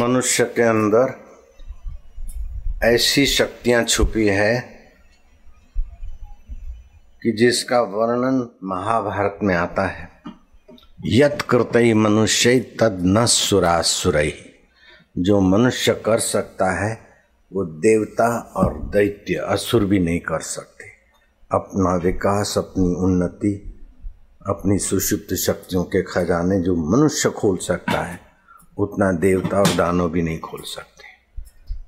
मनुष्य के अंदर ऐसी शक्तियाँ छुपी है कि जिसका वर्णन महाभारत में आता है। यत कृत मनुष्य तद न सुरासुर। जो मनुष्य कर सकता है, वो देवता और दैत्य असुर भी नहीं कर सकते। अपना विकास, अपनी उन्नति, अपनी सुषुप्त शक्तियों के खजाने जो मनुष्य खोल सकता है उतना देवता और दानव भी नहीं खोल सकते।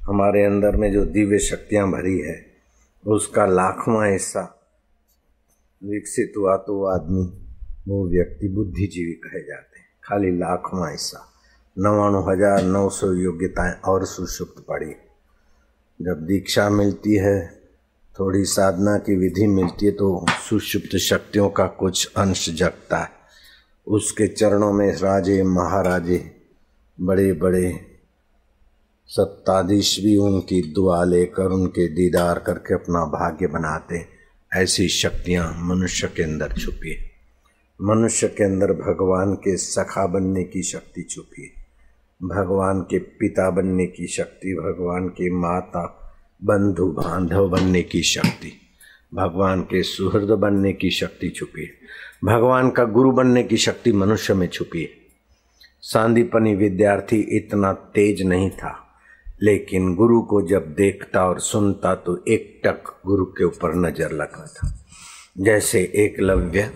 हमारे अंदर में जो दिव्य शक्तियाँ भरी है, उसका लाखवा हिस्सा विकसित हुआ तो वो आदमी, वो व्यक्ति बुद्धिजीवी कहे जाते हैं। खाली लाखवा हिस्सा। नवाणु हज़ार नौ सौ योग्यताएँ और सुषुप्त पड़ी। जब दीक्षा मिलती है, थोड़ी साधना की विधि मिलती है तो सुषुप्त शक्तियों का कुछ अंश जगता है। उसके चरणों में राजे, महाराजे बड़े बड़े सत्ताधीश भी उनकी दुआ लेकर, उनके दीदार करके अपना भाग्य बनाते ऐसी शक्तियाँ मनुष्य के अंदर छुपी है। मनुष्य के अंदर भगवान के सखा बनने की शक्ति छुपी है। भगवान के पिता बनने की शक्ति, भगवान के माता बंधु बांधव बनने की शक्ति, भगवान के सुहृद बनने की शक्ति छुपी है। भगवान का गुरु बनने की शक्ति मनुष्य में छुपी है। सांदीपनी विद्यार्थी इतना तेज नहीं था, लेकिन गुरु को जब देखता और सुनता तो एक टक गुरु के ऊपर नज़र लगा था। जैसे एकलव्य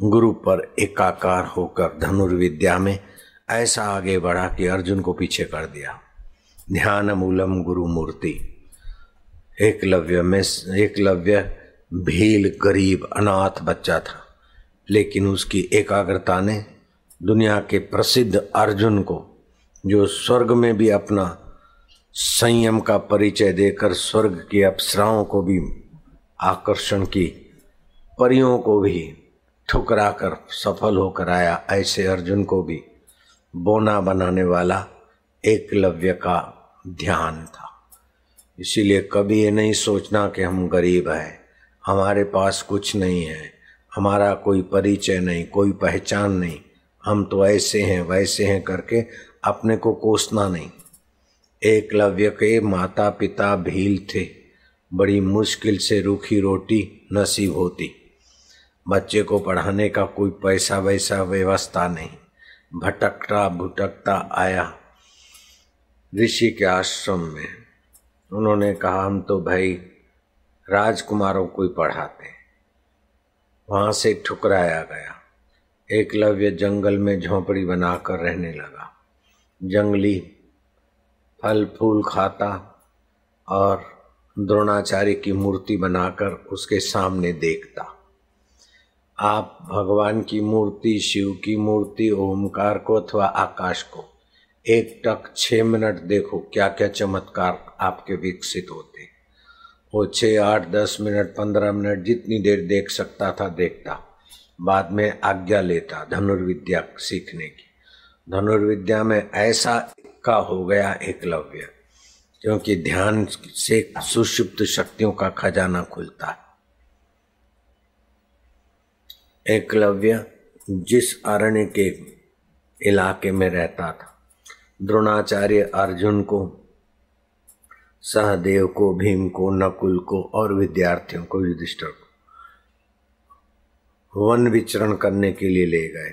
गुरु पर एकाकार होकर धनुर्विद्या में ऐसा आगे बढ़ा कि अर्जुन को पीछे कर दिया। ध्यान मूलम गुरु मूर्ति। एकलव्य में एकलव्य भील गरीब अनाथ बच्चा था, लेकिन उसकी एकाग्रता ने दुनिया के प्रसिद्ध अर्जुन को, जो स्वर्ग में भी अपना संयम का परिचय देकर स्वर्ग की अप्सराओं को भी आकर्षण की, परियों को भी ठुकरा कर सफल होकर आया, ऐसे अर्जुन को भी बोना बनाने वाला एकलव्य का ध्यान था। इसीलिए कभी ये नहीं सोचना कि हम गरीब हैं, हमारे पास कुछ नहीं है, हमारा कोई परिचय नहीं, कोई पहचान नहीं। हम तो ऐसे हैं, वैसे हैं करके अपने को कोसना नहीं। एकलव्य के माता पिता भील थे, बड़ी मुश्किल से रूखी रोटी नसीब होती। बच्चे को पढ़ाने का कोई पैसा वैसा व्यवस्था नहीं। भटकता भुटकता आया ऋषि के आश्रम में। उन्होंने कहा, हम तो भाई राजकुमारों को ही पढ़ाते वहाँ से ठुकराया गया। एकलव्य जंगल में झोंपड़ी बनाकर रहने लगा। जंगली फल, फूल खाता और द्रोणाचार्य की मूर्ति बनाकर उसके सामने देखता। आप भगवान की मूर्ति, शिव की मूर्ति, ओमकार को अथवा आकाश को एक टक छ मिनट देखो क्या क्या चमत्कार आपके विकसित होते। वो छ आठ, दस मिनट, पंद्रह मिनट जितनी देर देख सकता था, देखता। बाद में आज्ञा लेता धनुर्विद्या सीखने की। धनुर्विद्या में ऐसा का हो गया एकलव्य, क्योंकि ध्यान से सुषुप्त शक्तियों का खजाना खुलता है। एकलव्य जिस अरण्य के इलाके में रहता था, द्रोणाचार्य अर्जुन को, सहदेव को, भीम को, नकुल को और विद्यार्थियों को, युधिष्ठर को वन विचरण करने के लिए ले गए।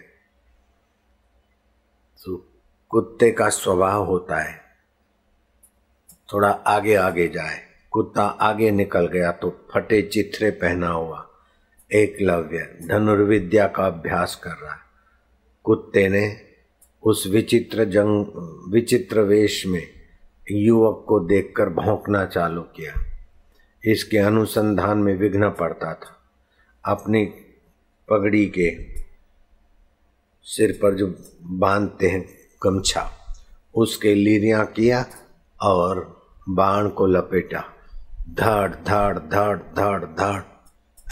तो कुत्ते का स्वभाव होता है। थोड़ा आगे आगे जाए। कुत्ता आगे निकल गया तो फटे चित्रे पहना हुआ। एकलव्य धनुर्विद्या का अभ्यास कर रहा कुत्ते ने उस विचित्र जंग, विचित्र वेश में युवक को देखकर भौंकना चालू किया। इसके अनुसंधान में विघ्न पड़ता था। अपनी पगड़ी के सिर पर जो बांधते हैं गमछा, उसके लीरियाँ किया और बाण को लपेटा। धड़ धड़ धड़ धड़ धड़,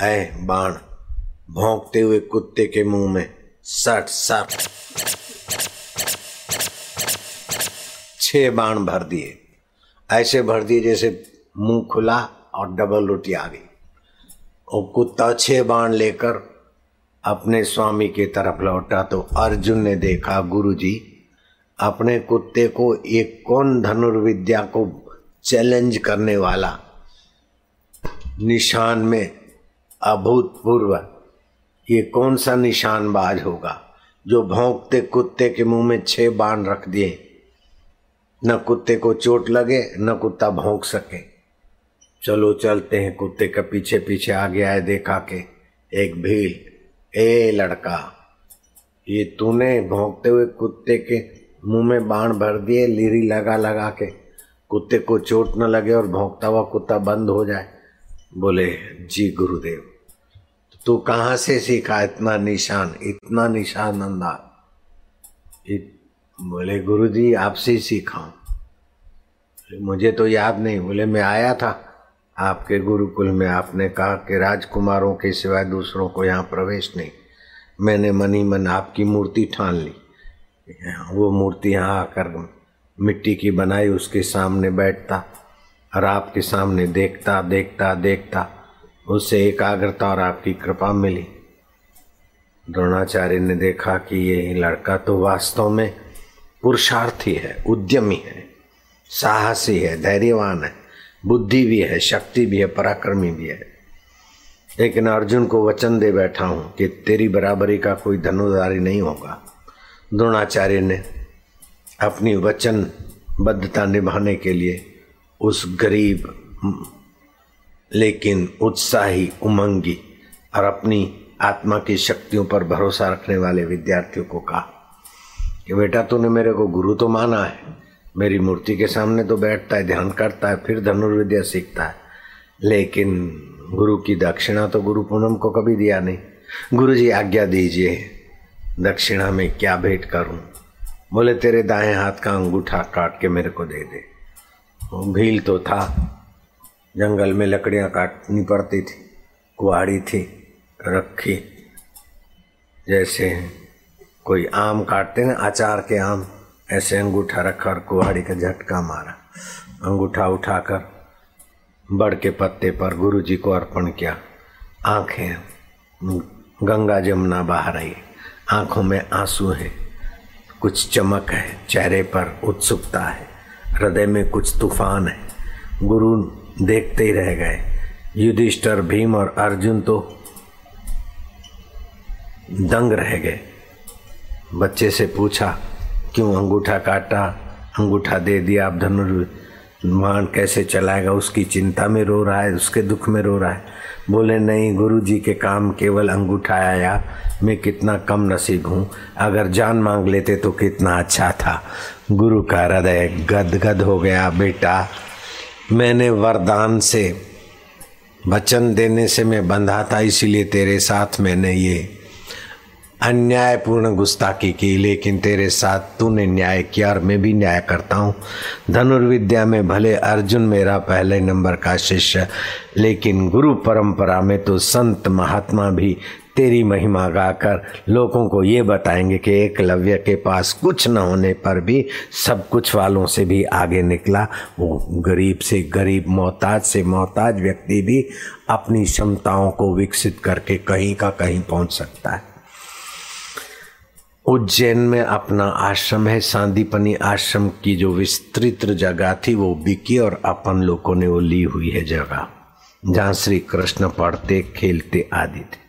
ऐ बाण, भौंकते हुए कुत्ते के मुँह में सट सट छह बाण भर दिए। ऐसे भर दिए जैसे मुँह खुला और डबल रोटी आ गई। और कुत्ता छह बाण लेकर अपने स्वामी की तरफ़ लौटा तो अर्जुन ने देखा गुरु जी अपने कुत्ते को एक कौन धनुर्विद्या को चैलेंज करने वाला? निशान में अभूतपूर्व ये कौन सा निशानबाज होगा जो भौंकते कुत्ते के मुँह में छह बाण रख दिए? न कुत्ते को चोट लगे, न कुत्ता भौंक सके। चलो चलते हैं, कुत्ते के पीछे पीछे आ गया है देखा के एक भील ए लड़का, ये तूने भोंकते हुए कुत्ते के मुँह में बाण भर दिए, लीरी लगा लगा के। कुत्ते को चोट न लगे और भोंकता हुआ कुत्ता बंद हो जाए। बोले, जी गुरुदेव तो कहाँ से सीखा इतना निशान इतना निशान अंदाज? बोले गुरु जी आपसे ही सीखा मुझे तो याद नहीं, बोले, मैं आया था आपके गुरुकुल में आपने कहा कि राजकुमारों के सिवाय दूसरों को यहाँ प्रवेश नहीं। मैंने मनी मन आपकी मूर्ति ठान ली। वो मूर्ति यहाँ आकर मिट्टी की बनाई, उसके सामने बैठता और आपके सामने देखता देखता देखता। उससे एकाग्रता और आपकी कृपा मिली। द्रोणाचार्य ने देखा कि ये लड़का तो वास्तव में पुरुषार्थी है, उद्यमी है, साहसी है, धैर्यवान है। बुद्धि भी है, शक्ति भी है, पराक्रमी भी है। लेकिन अर्जुन को वचन दे बैठा हूँ कि तेरी बराबरी का कोई धनुधारी नहीं होगा। द्रोणाचार्य ने अपनी वचनबद्धता निभाने के लिए उस गरीब, लेकिन उत्साही, उमंगी और अपनी आत्मा की शक्तियों पर भरोसा रखने वाले विद्यार्थियों को कहा कि बेटा तूने मेरे को गुरु तो माना है मेरी मूर्ति के सामने तो बैठता है, ध्यान करता है, फिर धनुर्विद्या सीखता है। लेकिन गुरु की दक्षिणा तो गुरु पूनम को कभी दिया नहीं। गुरु जी, आज्ञा दीजिए, दक्षिणा में क्या भेंट करूँ? बोले, तेरे दाएँ हाथ का अंगूठा काट के मेरे को दे दे। भील तो था। जंगल में लकड़ियाँ काटनी पड़ती थी कुआड़ी थी, रखी। जैसे कोई आम काटते ना अचार के आम। ऐसे अंगूठा रखा और कुहाड़ी का झटका मारा। अंगूठा उठाकर बड़ के पत्ते पर गुरु जी को अर्पण किया। आँखें, गंगा जमुना बहा रही आँखों में आँसू है। कुछ चमक है, चेहरे पर उत्सुकता है। हृदय में कुछ तूफ़ान है। गुरु देखते ही रह गए। युधिष्ठर, भीम और अर्जुन तो दंग रह गए। बच्चे से पूछा क्यों अंगूठा काटा, अंगूठा दे दिया आप धनुर्मान कैसे चलाएगा? उसकी चिंता में रो रहा है, उसके दुख में रो रहा है। बोले, नहीं गुरु जी के काम केवल अंगूठा आया मैं कितना कम नसीब हूँ। अगर जान मांग लेते तो कितना अच्छा था। गुरु का हृदय गदगद हो गया, बेटा। मैंने वरदान से, वचन देने से मैं बंधा था, इसीलिए तेरे साथ मैंने ये अन्यायपूर्ण गुस्ताखी की, लेकिन तेरे साथ तूने न्याय किया और मैं भी न्याय करता हूँ। धनुर्विद्या में भले अर्जुन मेरा पहले नंबर का शिष्य, लेकिन गुरु परंपरा में तो संत महात्मा भी तेरी महिमा गाकर लोगों को ये बताएँगे कि एकलव्य के पास कुछ न होने पर भी सब कुछ वालों से भी आगे निकला। वो गरीब से गरीब, मोहताज से मोहताज व्यक्ति भी अपनी क्षमताओं को विकसित करके कहीं का कहीं पहुँच सकता है। उज्जैन में अपना आश्रम है, सांदीपनी आश्रम की जो विस्तृत जगह थी, वो बिकी और अपन लोगों ने वो ली हुई है जगह, जहाँ श्री कृष्ण पढ़ते, खेलते आदि थे।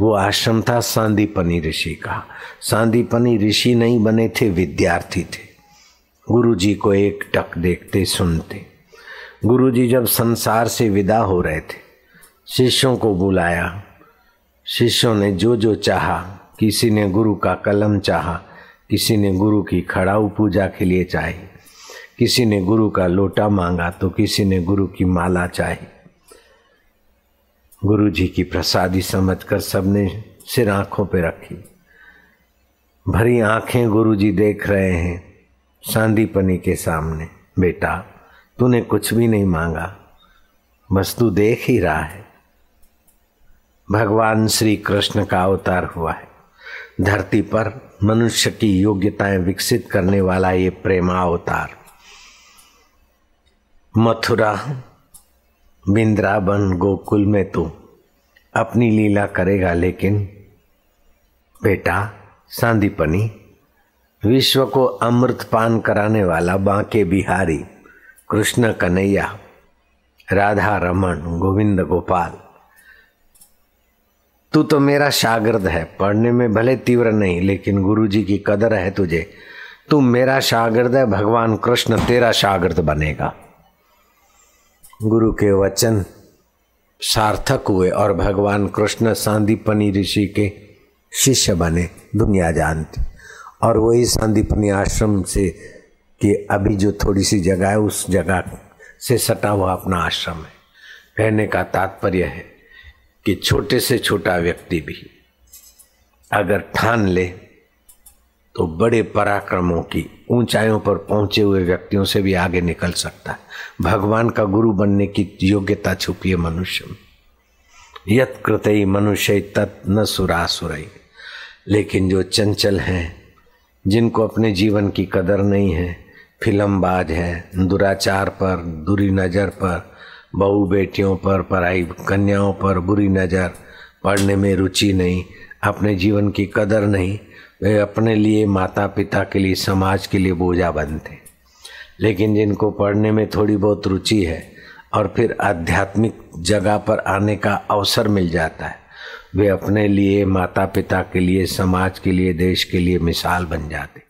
वो आश्रम था सांदीपनी ऋषि का। सांदीपनी ऋषि नहीं बने थे, विद्यार्थी थे। गुरु जी को एक टक देखते, सुनते। गुरु जी जब संसार से विदा हो रहे थे, शिष्यों को बुलाया। शिष्यों ने जो जो चाहा किसी ने गुरु का कलम चाहा, किसी ने गुरु की खड़ाऊ पूजा के लिए चाही, किसी ने गुरु का लोटा मांगा तो किसी ने गुरु की माला चाही। गुरु जी की प्रसादी समझकर सबने सिर आँखों पे रखी। भरी आँखें गुरु जी देख रहे हैं सांदीपनी के सामने। बेटा, तूने कुछ भी नहीं मांगा, बस तू देख ही रहा है। भगवान श्री कृष्ण का अवतार हुआ है। धरती पर मनुष्य की योग्यताएँ विकसित करने वाला ये प्रेमावतार। मथुरा, बिंद्रावन गोकुल में तो अपनी लीला करेगा लेकिन बेटा सांदीपनी, विश्व को अमृत पान कराने वाला बांके बिहारी, कृष्ण कन्हैया राधा रमन गोविंद गोपाल। तू तो मेरा शागिर्द है। पढ़ने में भले तीव्र नहीं, लेकिन गुरु जी की कदर है तुझे। तू मेरा शागिर्द है, भगवान कृष्ण तेरा शागिर्द बनेगा। गुरु के वचन सार्थक हुए और भगवान कृष्ण सांदीपनी ऋषि के शिष्य बने दुनिया जानती। और वही सांदीपनी आश्रम से कि अभी जो थोड़ी सी जगह है, उस जगह से सटा हुआ अपना आश्रम है। कहने का तात्पर्य है। कि छोटे से छोटा व्यक्ति भी अगर ठान ले तो बड़े पराक्रमों की ऊंचाइयों पर पहुँचे हुए व्यक्तियों से भी आगे निकल सकता है। भगवान का गुरु बनने की योग्यता छुपी है मनुष्य में। यत कृत मनुष्य तत् न सुरासुरई। लेकिन जो चंचल हैं, जिनको अपने जीवन की कदर नहीं है फिल्मबाज है, दुराचार पर बुरी नज़र पर बहू बेटियों पर पढ़ाई कन्याओं पर बुरी नज़र, पढ़ने में रुचि नहीं, अपने जीवन की कदर नहीं, वे अपने लिए माता पिता के लिए, समाज के लिए बोझा बनते। लेकिन जिनको पढ़ने में थोड़ी बहुत रुचि है, और फिर आध्यात्मिक जगह पर आने का अवसर मिल जाता है, वे अपने लिए माता पिता के लिए, समाज के लिए, देश के लिए मिसाल बन जाते।